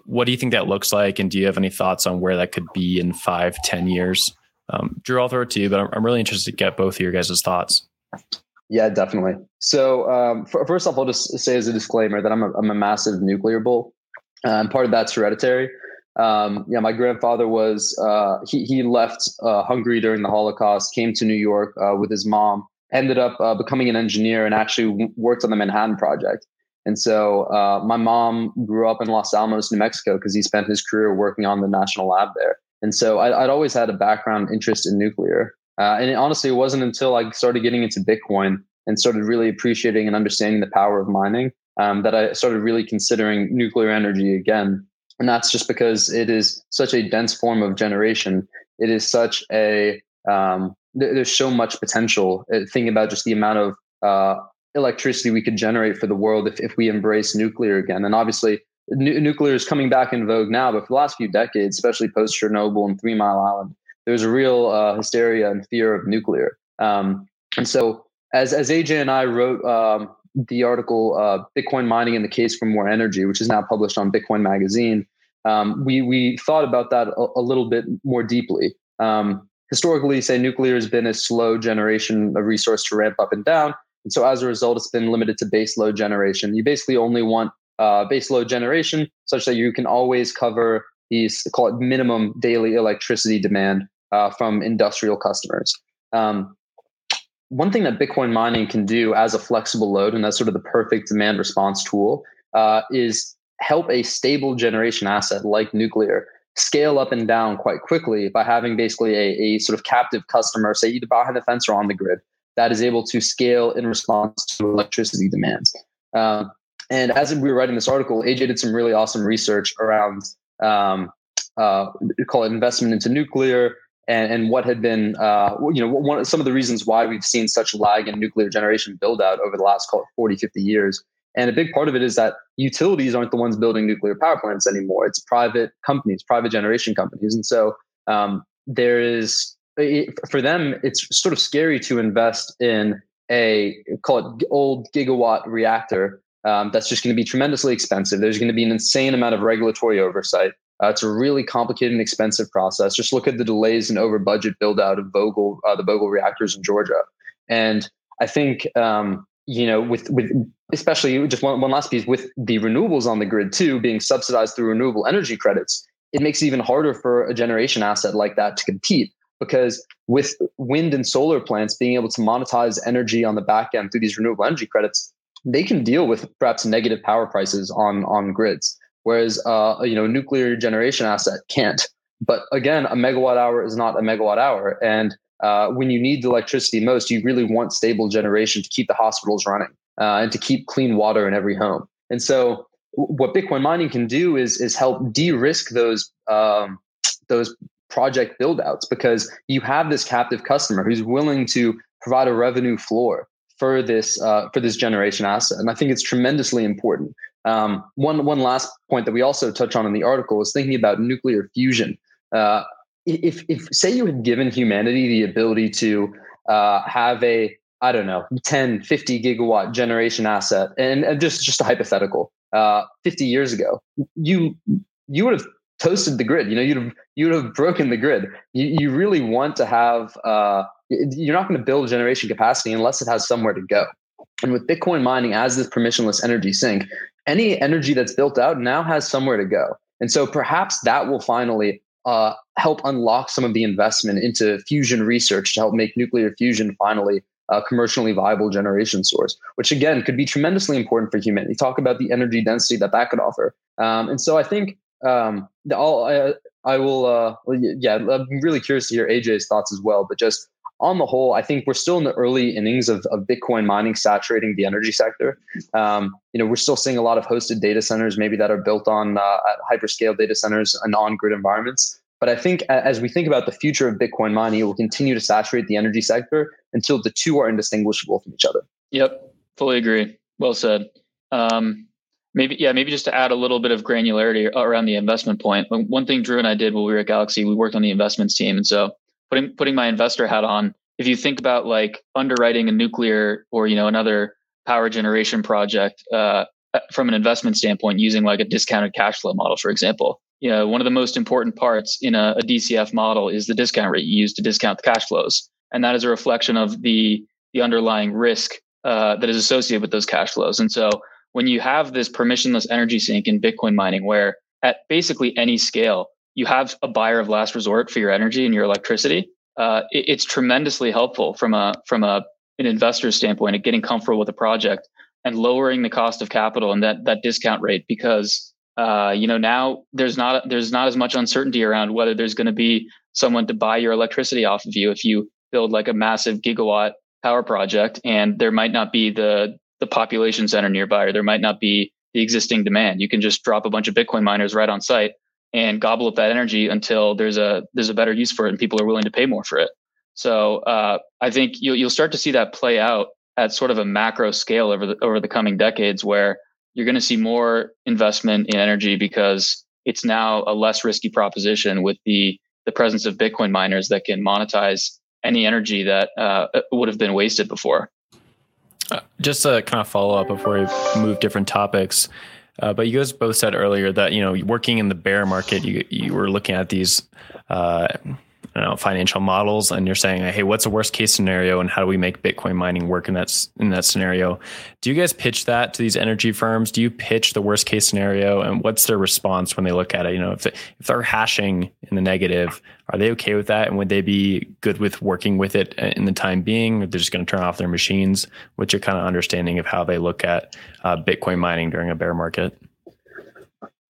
what do you think that looks like, and do you have any thoughts on where that could be in five, ten years? Um, Drew, I'll throw it to you, but I'm, I'm really interested to get both of your guys' thoughts. Yeah, definitely. So um, first off, I'll just say as a disclaimer that I'm a, I'm a massive nuclear bull. Um, part of that's hereditary. Um, yeah, my grandfather was uh, he he left uh, Hungary during the Holocaust, came to New York uh, with his mom, ended up uh, becoming an engineer, and actually worked on the Manhattan Project. And so uh, my mom grew up in Los Alamos, New Mexico, because he spent his career working on the national lab there. And so I, would always had a background interest in nuclear. Uh, and it, honestly, it wasn't until I started getting into Bitcoin and started really appreciating and understanding the power of mining um, that I started really considering nuclear energy again and that's just because it is such a dense form of generation. It is such a um, th- there's so much potential. Uh, thinking about just the amount of uh, electricity we could generate for the world if, if we embrace nuclear again. And obviously, nuclear is coming back in vogue now, but for the last few decades, especially post Chernobyl and Three Mile Island, there's a real uh, hysteria and fear of nuclear. Um, and so, as as AJ and I wrote um, the article uh, "Bitcoin Mining and the Case for More Energy," which is now published on Bitcoin Magazine, um, we we thought about that a, a little bit more deeply. Um, historically, say nuclear has been a slow generation of resource to ramp up and down, and so as a result, it's been limited to base load generation. You basically only want uh, base load generation such that you can always cover these call it minimum daily electricity demand uh, from industrial customers. Um, one thing that Bitcoin mining can do as a flexible load, and that's sort of the perfect demand response tool, uh, is help a stable generation asset like nuclear scale up and down quite quickly by having basically a, a sort of captive customer, say either behind the fence or on the grid, that is able to scale in response to electricity demands. Um, and as we were writing this article, AJ did some really awesome research around um, uh, call it investment into nuclear and, and what had been uh, you know one some of the reasons why we've seen such lag in nuclear generation build out over the last call it 40 50 years and a big part of it is that utilities aren't the ones building nuclear power plants anymore. It's private companies, private generation companies. And so um, there is, for them, it's sort of scary to invest in a, call it old gigawatt reactor um, that's just going to be tremendously expensive. There's going to be an insane amount of regulatory oversight. Uh, it's a really complicated and expensive process. Just look at the delays and over budget build out of Vogtle, uh, the Vogtle reactors in Georgia. And I think, um, you know, with, with especially just one, one last piece with the renewables on the grid too, being subsidized through renewable energy credits, it makes it even harder for a generation asset like that to compete because with wind and solar plants being able to monetize energy on the back end through these renewable energy credits, they can deal with perhaps negative power prices on on grids, whereas uh, you know nuclear generation asset can't. But again, a megawatt hour is not a megawatt hour, and uh, when you need the electricity most, you really want stable generation to keep the hospitals running uh, and to keep clean water in every home. And so, what Bitcoin mining can do is is help de-risk those um, those project buildouts because you have this captive customer who's willing to provide a revenue floor for this uh, for this generation asset, and I think it's tremendously important. Um, one one last point that we also touch on in the article is thinking about nuclear fusion. Uh, if if say you had given humanity the ability to uh, have a I don't know 10 50 gigawatt generation asset and, and just just a hypothetical uh, 50 years ago you you would have toasted the grid. You know, you'd have you'd have broken the grid. You, you really want to have. Uh, you're not going to build generation capacity unless it has somewhere to go. And with Bitcoin mining as this permissionless energy sink, any energy that's built out now has somewhere to go. And so perhaps that will finally uh, help unlock some of the investment into fusion research to help make nuclear fusion finally a commercially viable generation source, which again could be tremendously important for humanity. Talk about the energy density that that could offer. Um, and so I think um, I'll, I, I will, uh, yeah, I'm really curious to hear AJ's thoughts as well. But just on the whole, I think we're still in the early innings of, of Bitcoin mining saturating the energy sector. Um, you know, we're still seeing a lot of hosted data centers, maybe that are built on uh, hyperscale data centers and on-grid environments. But I think as we think about the future of Bitcoin mining, it will continue to saturate the energy sector until the two are indistinguishable from each other. Yep, fully agree. Well said. Um, Maybe, yeah, maybe just to add a little bit of granularity around the investment point. One thing Drew and I did while we were at Galaxy, we worked on the investments team. And so putting, putting my investor hat on, if you think about like underwriting a nuclear or, you know, another power generation project, uh, from an investment standpoint, using like a discounted cash flow model, for example, you know, one of the most important parts in a, a DCF model is the discount rate you use to discount the cash flows. And that is a reflection of the, the underlying risk, uh, that is associated with those cash flows. And so when you have this permissionless energy sink in Bitcoin mining, where at basically any scale, you have a buyer of last resort for your energy and your electricity, uh, it, it's tremendously helpful from a from a an investor's standpoint of getting comfortable with the project and lowering the cost of capital and that that discount rate because uh, you know now there's not there's not as much uncertainty around whether there's going to be someone to buy your electricity off of you if you build like a massive gigawatt power project and there might not be the the population center nearby, or there might not be the existing demand. You can just drop a bunch of Bitcoin miners right on site and gobble up that energy until there's a there's a better use for it and people are willing to pay more for it. So uh, I think you'll you'll start to see that play out at sort of a macro scale over the over the coming decades, where you're going to see more investment in energy because it's now a less risky proposition with the the presence of Bitcoin miners that can monetize any energy that uh, would have been wasted before. Uh, just to kind of follow up before we move different topics. Uh, but you guys both said earlier that you know working in the bear market, you you were looking at these uh, know, financial models and you're saying, hey, what's the worst case scenario and how do we make Bitcoin mining work in that in that scenario? Do you guys pitch that to these energy firms? Do you pitch the worst case scenario and what's their response when they look at it? You know, if if they're hashing in the negative, are they okay with that and would they be good with working with it in the time being? Or they're just going to turn off their machines? What's your kind of understanding of how they look at uh, Bitcoin mining during a bear market?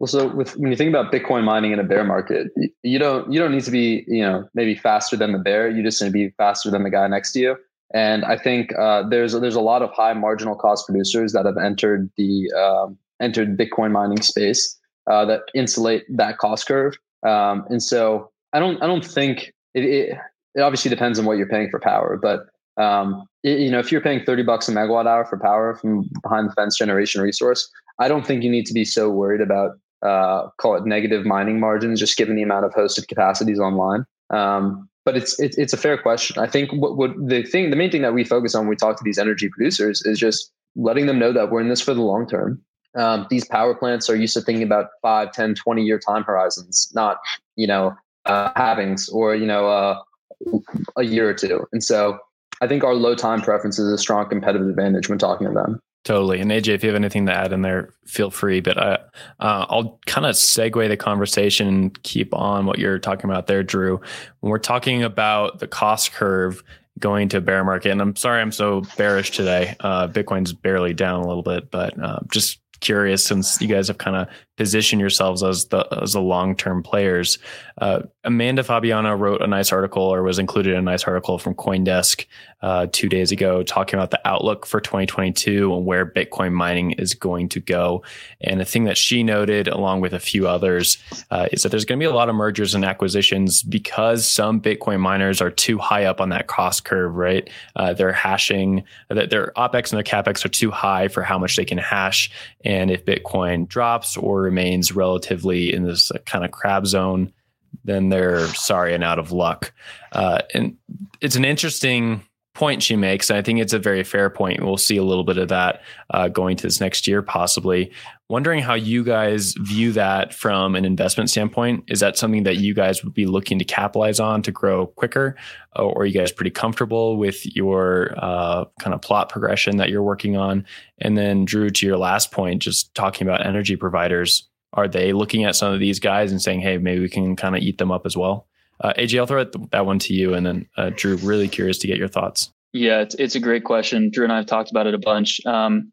Well, so with when you think about Bitcoin mining in a bear market, you don't you don't need to be you know maybe faster than the bear. You just need to be faster than the guy next to you. And I think uh, there's there's a lot of high marginal cost producers that have entered the um, entered Bitcoin mining space uh, that insulate that cost curve. Um, and so I don't I don't think it, it, it obviously depends on what you're paying for power, but um, it, you know if you're paying 30 bucks a megawatt hour for power from behind the fence generation resource, I don't think you need to be so worried about uh, call it negative mining margins, just given the amount of hosted capacities online. Um, but it's, it's a fair question. I think what, what the thing, the main thing that we focus on when we talk to these energy producers is just letting them know that we're in this for the long term. um, these power plants are used to thinking about 5 10 20 year time horizons not you know uh, halvings or you know uh, a year or two and so i think our low time preference is a strong competitive advantage when talking to them Totally. And AJ, if you have anything to add in there, feel free. But uh, uh, I'll kind of segue the conversation and keep on what you're talking about there, Drew. When we're talking about the cost curve going to bear market, and I'm sorry I'm so bearish today. Uh, Bitcoin's barely down a little bit, but uh, just curious since you guys have kind of positioned yourselves as the as the long term players. Uh, Amanda Fabiano wrote a nice article or was included in a nice article from CoinDesk uh, two days ago talking about the outlook for 2022 and where Bitcoin mining is going to go. And the thing that she noted, along with a few others, uh, is that there's going to be a lot of mergers and acquisitions because some Bitcoin miners are too high up on that cost curve, right? Uh, they're hashing, their OPEX and their CAPEX are too high for how much they can hash. And if Bitcoin drops or remains relatively in this kind of crab zone, then they're sorry and out of luck. Uh, and it's an interesting point she makes. And I think it's a very fair point. We'll see a little bit of that uh, going to this next year, possibly. Wondering how you guys view that from an investment standpoint. Is that something that you guys would be looking to capitalize on to grow quicker? Or are you guys pretty comfortable with your uh, kind of plot progression that you're working on? And then, Drew, to your last point, just talking about energy providers, are they looking at some of these guys and saying, hey, maybe we can kind of eat them up as well? Uh, AJ, I'll throw that one to you, and then uh, Drew. Really curious to get your thoughts. Yeah, it's it's a great question. Drew and I have talked about it a bunch. Um,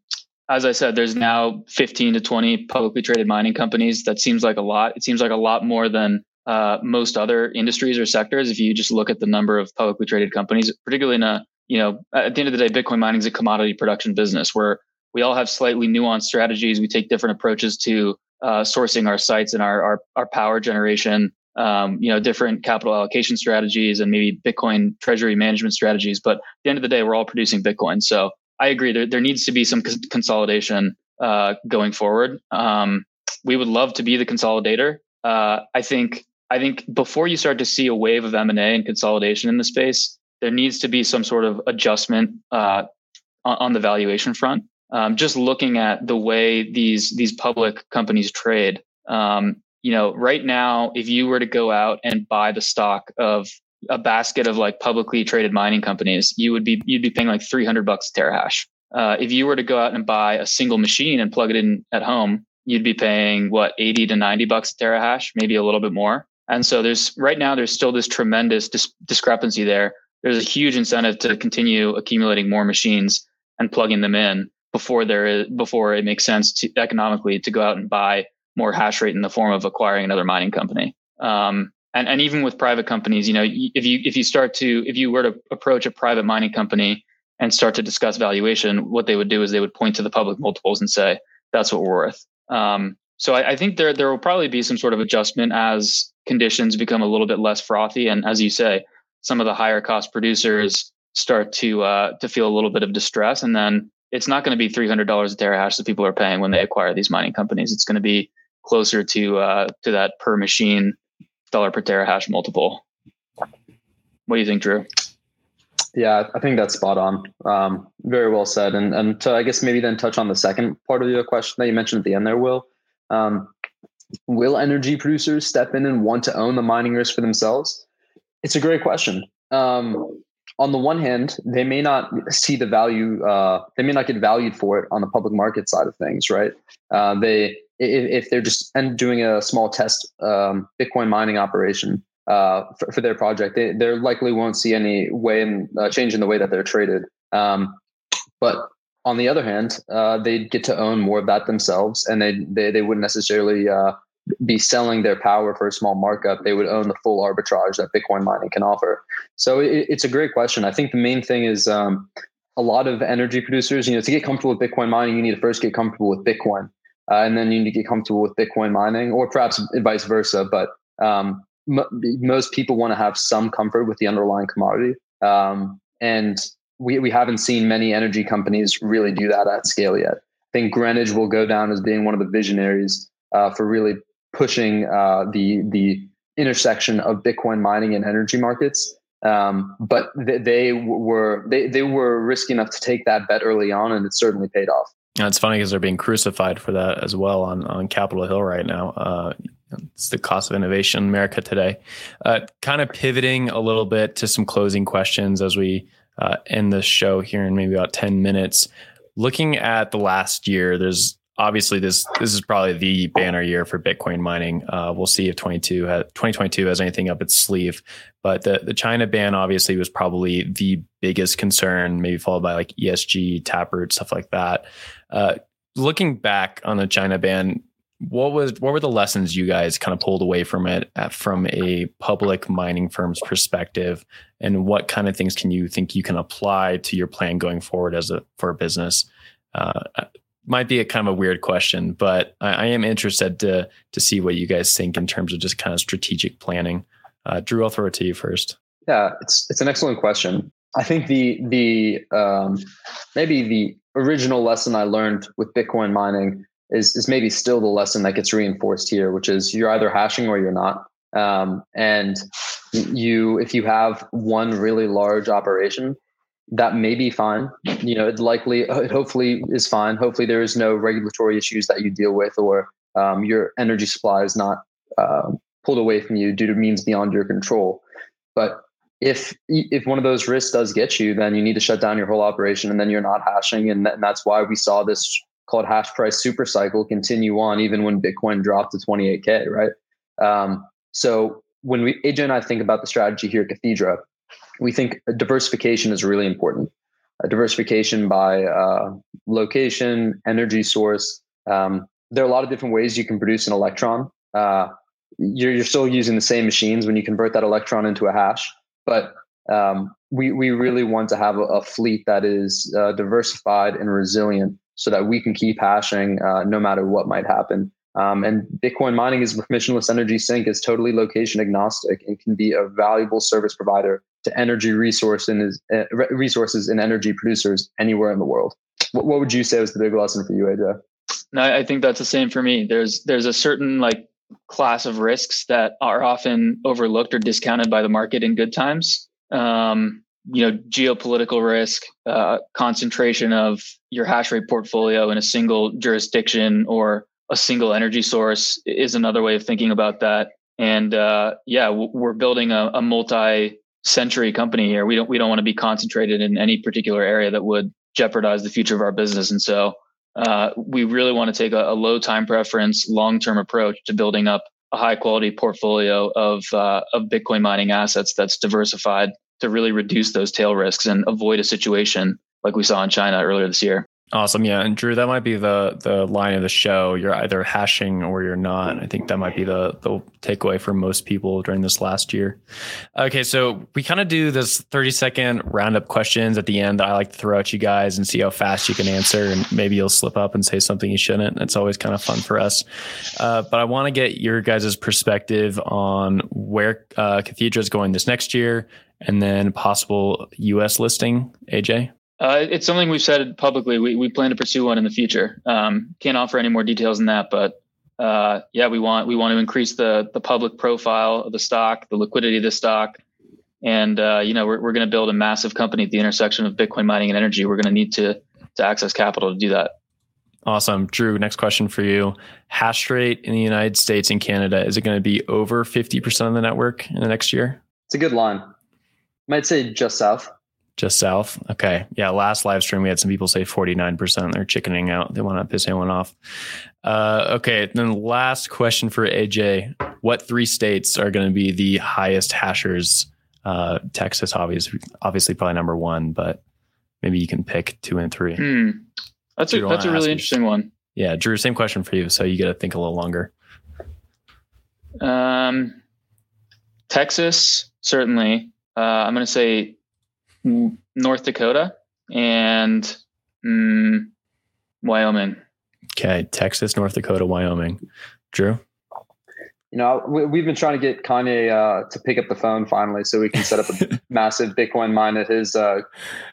as I said, there's now 15 to 20 publicly traded mining companies. That seems like a lot. It seems like a lot more than uh, most other industries or sectors. If you just look at the number of publicly traded companies, particularly in a you know at the end of the day, Bitcoin mining is a commodity production business where we all have slightly nuanced strategies. We take different approaches to uh, sourcing our sites and our, our, our power generation um, you know, different capital allocation strategies and maybe Bitcoin treasury management strategies. But at the end of the day, we're all producing Bitcoin. So I agree. There, there needs to be some consolidation uh, going forward. Um, we would love to be the consolidator. Uh, I think. I think before you start to see a wave of M and A and consolidation in the space, there needs to be some sort of adjustment uh, on, the valuation front. Um, just looking at the way these these public companies trade, um, you know, right now, if you were to go out and buy the stock of a basket of like publicly traded mining companies, you would be you'd be paying like 300 bucks a terahash. Uh, if you were to go out and buy a single machine and plug it in at home, you'd be paying what 80 to 90 bucks a terahash, maybe a little bit more. And so there's right now there's still this tremendous dis- discrepancy there. There's a huge incentive to continue accumulating more machines and plugging them in before there is before it makes sense to economically to go out and buy more hash rate in the form of acquiring another mining company. Um, and, and even with private companies, you know, if you if you start to if you were to approach a private mining company and start to discuss valuation, what they would do is they would point to the public multiples and say that's what we're worth. Um, so I, I, think there there will probably be some sort of adjustment as conditions become a little bit less frothy, and as you say, some of the higher cost producers start to uh, to feel a little bit of distress, and then it's not going to be three hundred dollars a terahash that people are paying when they acquire these mining companies. It's going to be closer to uh, to that per machine dollar per terahash multiple. What do you think, Drew? Yeah, I think that's spot on. Um, very well said. And and to I guess maybe then touch on the second part of your question that you mentioned at the end there, Will. Um, will energy producers step in and want to own the mining risk for themselves? It's a great question. Um, on the one hand, they may not see the value, uh, they may not get valued for it on the public market side of things, right? Uh, they if, if, they're just doing a small test um, Bitcoin mining operation uh, for, for, their project, they they likely won't see any way in uh, change in the way that they're traded. Um, but on the other hand, uh, they get to own more of that themselves, and they they, they wouldn't necessarily uh, be selling their power for a small markup. They would own the full arbitrage that Bitcoin mining can offer. So it, it's a great question. I think the main thing is um, a lot of energy producers. You know, to get comfortable with Bitcoin mining, you need to first get comfortable with Bitcoin uh, and then you need to get comfortable with Bitcoin mining, or perhaps vice versa. But um, m- most people want to have some comfort with the underlying commodity, um, and we we haven't seen many energy companies really do that at scale yet. I think Greenidge will go down as being one of the visionaries uh, for really pushing uh, the the intersection of Bitcoin mining and energy markets. Um, but they, were they, they were risky enough to take that bet early on, and it certainly paid off. It's funny because they're being crucified for that as well on, on Capitol Hill right now. Uh, it's the cost of innovation in America today. Uh, kind of pivoting a little bit to some closing questions as we uh, end the show here in maybe about 10 minutes. Looking at the last year, there's obviously this this is probably the banner year for Bitcoin mining. Uh, we'll see if 22 has, 2022 has anything up its sleeve. But the the China ban obviously was probably the biggest concern, maybe followed by like ESG, Taproot, stuff like that. Uh, looking back on the China ban, what was what were the lessons you guys kind of pulled away from it at, from a public mining firm's perspective, and what kind of things can you think you can apply to your plan going forward as a for a business? Uh, might be a kind of a weird question, but I, I, am interested to to see what you guys think in terms of just kind of strategic planning. Uh, Drew, I'll throw it to you first. Yeah, it's it's an excellent question. I think the the um, maybe the original lesson I learned with Bitcoin mining is is maybe still the lesson that gets reinforced here, which is you're either hashing or you're not. Um, and you, if you have one really large operation, that may be fine. You know, it likely, it hopefully is fine. Hopefully, there is no regulatory issues that you deal with, or um, your energy supply is not uh, pulled away from you due to means beyond your control. But if if one of those risks does get you, then you need to shut down your whole operation, and then you're not hashing, and, th- and that's why we saw this called hash price super cycle continue on even when Bitcoin dropped to 28k, right? Um, so when we AJ and I think about the strategy here at Cathedra, we think diversification is really important. A diversification by uh, location, energy source. Um, there are a lot of different ways you can produce an electron. Uh, you're, you're still using the same machines when you convert that electron into a hash, but um, we we really want to have a, a fleet that is uh, diversified and resilient, so that we can keep hashing uh, no matter what might happen. Um, and Bitcoin mining is permissionless energy sink is totally location agnostic and can be a valuable service provider to energy resource resources, uh, resources and energy producers anywhere in the world. What, what would you say was the big lesson for you, AJ? No, I think that's the same for me. There's there's a certain like class of risks that are often overlooked or discounted by the market in good times. Um, you know, geopolitical risk, uh, concentration of your hash rate portfolio in a single jurisdiction or a single energy source is another way of thinking about that. And uh, yeah, we're building a, a multi century company here. We don't we don't want to be concentrated in any particular area that would jeopardize the future of our business. And so uh, we really want to take a, a low time preference, long term approach to building up a high quality portfolio of uh, of Bitcoin mining assets that's diversified to really reduce those tail risks and avoid a situation like we saw in China earlier this year. Awesome. Yeah. And Drew, that might be the the line of the show. You're either hashing or you're not. I think that might be the the takeaway for most people during this last year. Okay, so we kind of do this 30 second roundup questions at the end. that I like to throw at you guys and see how fast you can answer, and maybe you'll slip up and say something you shouldn't. It's always kind of fun for us. Uh, but I want to get your guys' perspective on where uh, Cathedra is going this next year, and then possible U.S. listing. AJ. Uh, it's something we've said publicly. We, we plan to pursue one in the future. Um, can't offer any more details than that, but uh, yeah, we want we want to increase the the public profile of the stock, the liquidity of the stock, and uh, you know we're we're going to build a massive company at the intersection of Bitcoin mining and energy. We're going to need to to access capital to do that. Awesome, Drew. Next question for you: Hash rate in the United States and Canada is it going to be over fifty percent of the network in the next year? It's a good line. Might say just south. Just south. Okay. Yeah. Last live stream, we had some people say 49%. They're chickening out. They want to piss anyone off. Uh, okay. Then last question for AJ. What three states are going to be the highest hashers? Uh, Texas, obviously, obviously probably number one, but maybe you can pick two and three. Hmm. That's a, that's a really interesting one. Yeah. Drew, same question for you. So you got to think a little longer. Um, Texas, certainly. Uh, I'm going to say North Dakota and mm, Wyoming. Okay, Texas, North Dakota, Wyoming. Drew. You know, we, have been trying to get Kanye uh, to pick up the phone finally, so we can set up a [laughs] massive Bitcoin mine at his uh,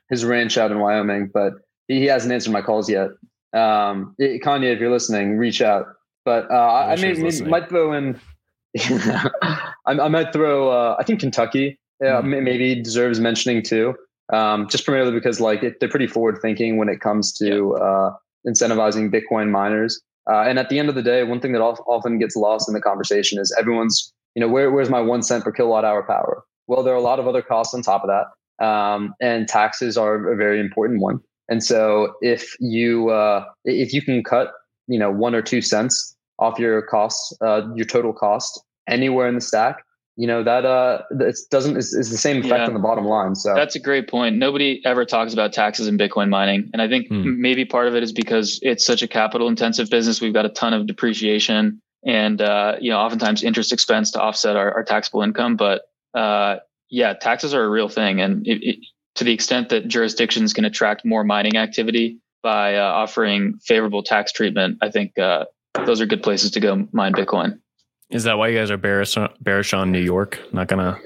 his ranch out in Wyoming. But he, hasn't answered my calls yet. Um, Kanye, if you're listening, reach out. But uh, I, I may, might throw in. [laughs] I, I, might throw. Uh, I think Kentucky yeah, mm-hmm. maybe deserves mentioning too. Um, just primarily because like it, they're pretty forward thinking when it comes to yeah. uh, incentivizing Bitcoin miners. Uh, and at the end of the day, one thing that often gets lost in the conversation is everyone's, you know, where, where's my one cent per kilowatt hour power? Well, there are a lot of other costs on top of that, um, and taxes are a very important one. And so, if you uh, if you can cut, you know, one or two cents off your costs, uh, your total cost anywhere in the stack, you know that uh it doesn't is, is the same effect yeah. on the bottom line so that's a great point nobody ever talks about taxes in bitcoin mining and i think hmm. maybe part of it is because it's such a capital intensive business we've got a ton of depreciation and uh you know oftentimes interest expense to offset our, our taxable income but uh yeah taxes are a real thing and it, it, to the extent that jurisdictions can attract more mining activity by uh, offering favorable tax treatment i think uh those are good places to go mine bitcoin is that why you guys are bearish on, bearish on New York? Not gonna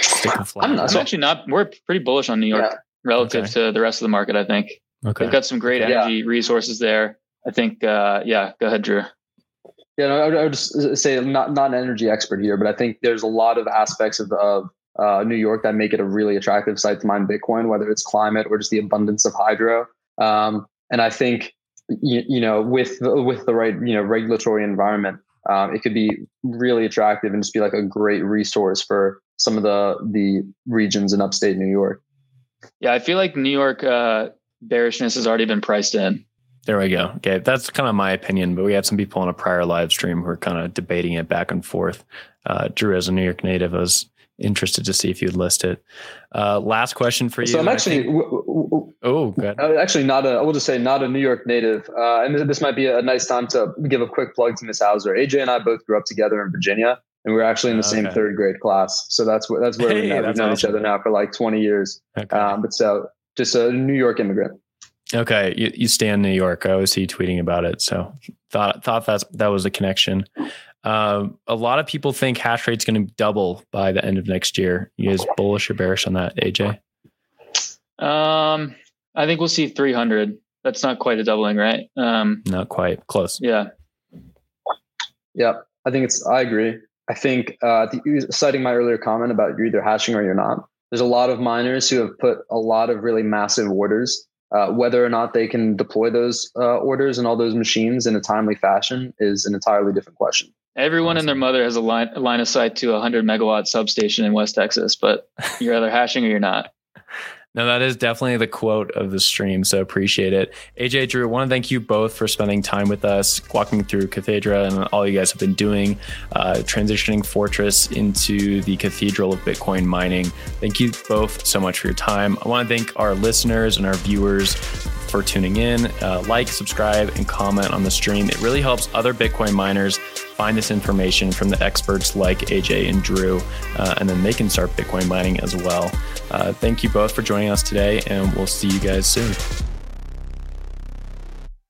stick a flag. I'm, I'm actually not. We're pretty bullish on New York yeah. relative okay. to the rest of the market. I think okay. they've got some great energy yeah. resources there. I think. Uh, yeah, go ahead, Drew. Yeah, no, I, would, I would just say I'm not not an energy expert here, but I think there's a lot of aspects of, of uh, New York that make it a really attractive site to mine Bitcoin, whether it's climate or just the abundance of hydro. Um, and I think you, you know with with the right you know regulatory environment, um, it could be really attractive and just be like a great resource for some of the the regions in upstate New York. Yeah, I feel like New York uh, bearishness has already been priced in. There we go. Okay, that's kind of my opinion, but we had some people on a prior live stream who were kind of debating it back and forth. Uh, Drew, as a New York native, was interested to see if you'd list it. Uh, last question for you. So I'm actually, think, w- w- oh, good. Uh, actually not a, I will just say not a New York native. Uh, and this might be a nice time to give a quick plug to Miss Hauser. AJ and I both grew up together in Virginia and we are actually in the same third grade class. So that's where, that's where hey, we know. We've known awesome. each other now for like 20 years. Okay. Um, but so just a New York immigrant. Okay, you, you stay in New York. I always see you tweeting about it, so thought thought that that was a connection. Um, a lot of people think hash rate's going to double by the end of next year. You guys bullish or bearish on that, AJ? Um, I think we'll see 300. That's not quite a doubling, right? Um, not quite. Close. Yeah. Yeah, I think it's. I agree. I think uh, the, citing my earlier comment about you're either hashing or you're not. There's a lot of miners who have put a lot of really massive orders. Uh, whether or not they can deploy those uh, orders and all those machines in a timely fashion is an entirely different question. Everyone awesome. and their mother has a line, a line of sight to a 100 megawatt substation in West Texas, but you're either hashing or you're not. [laughs] No, that is definitely the quote of the stream. So appreciate it. AJ Drew, I want to thank you both for spending time with us, walking through Cathedra and all you guys have been doing, uh, transitioning Fortress into the cathedral of Bitcoin mining. Thank you both so much for your time. I want to thank our listeners and our viewers for tuning in. Uh, like, subscribe, and comment on the stream. It really helps other Bitcoin miners find this information from the experts like AJ and Drew, uh, and then they can start Bitcoin mining as well. Uh, thank you both for joining us today, and we'll see you guys soon.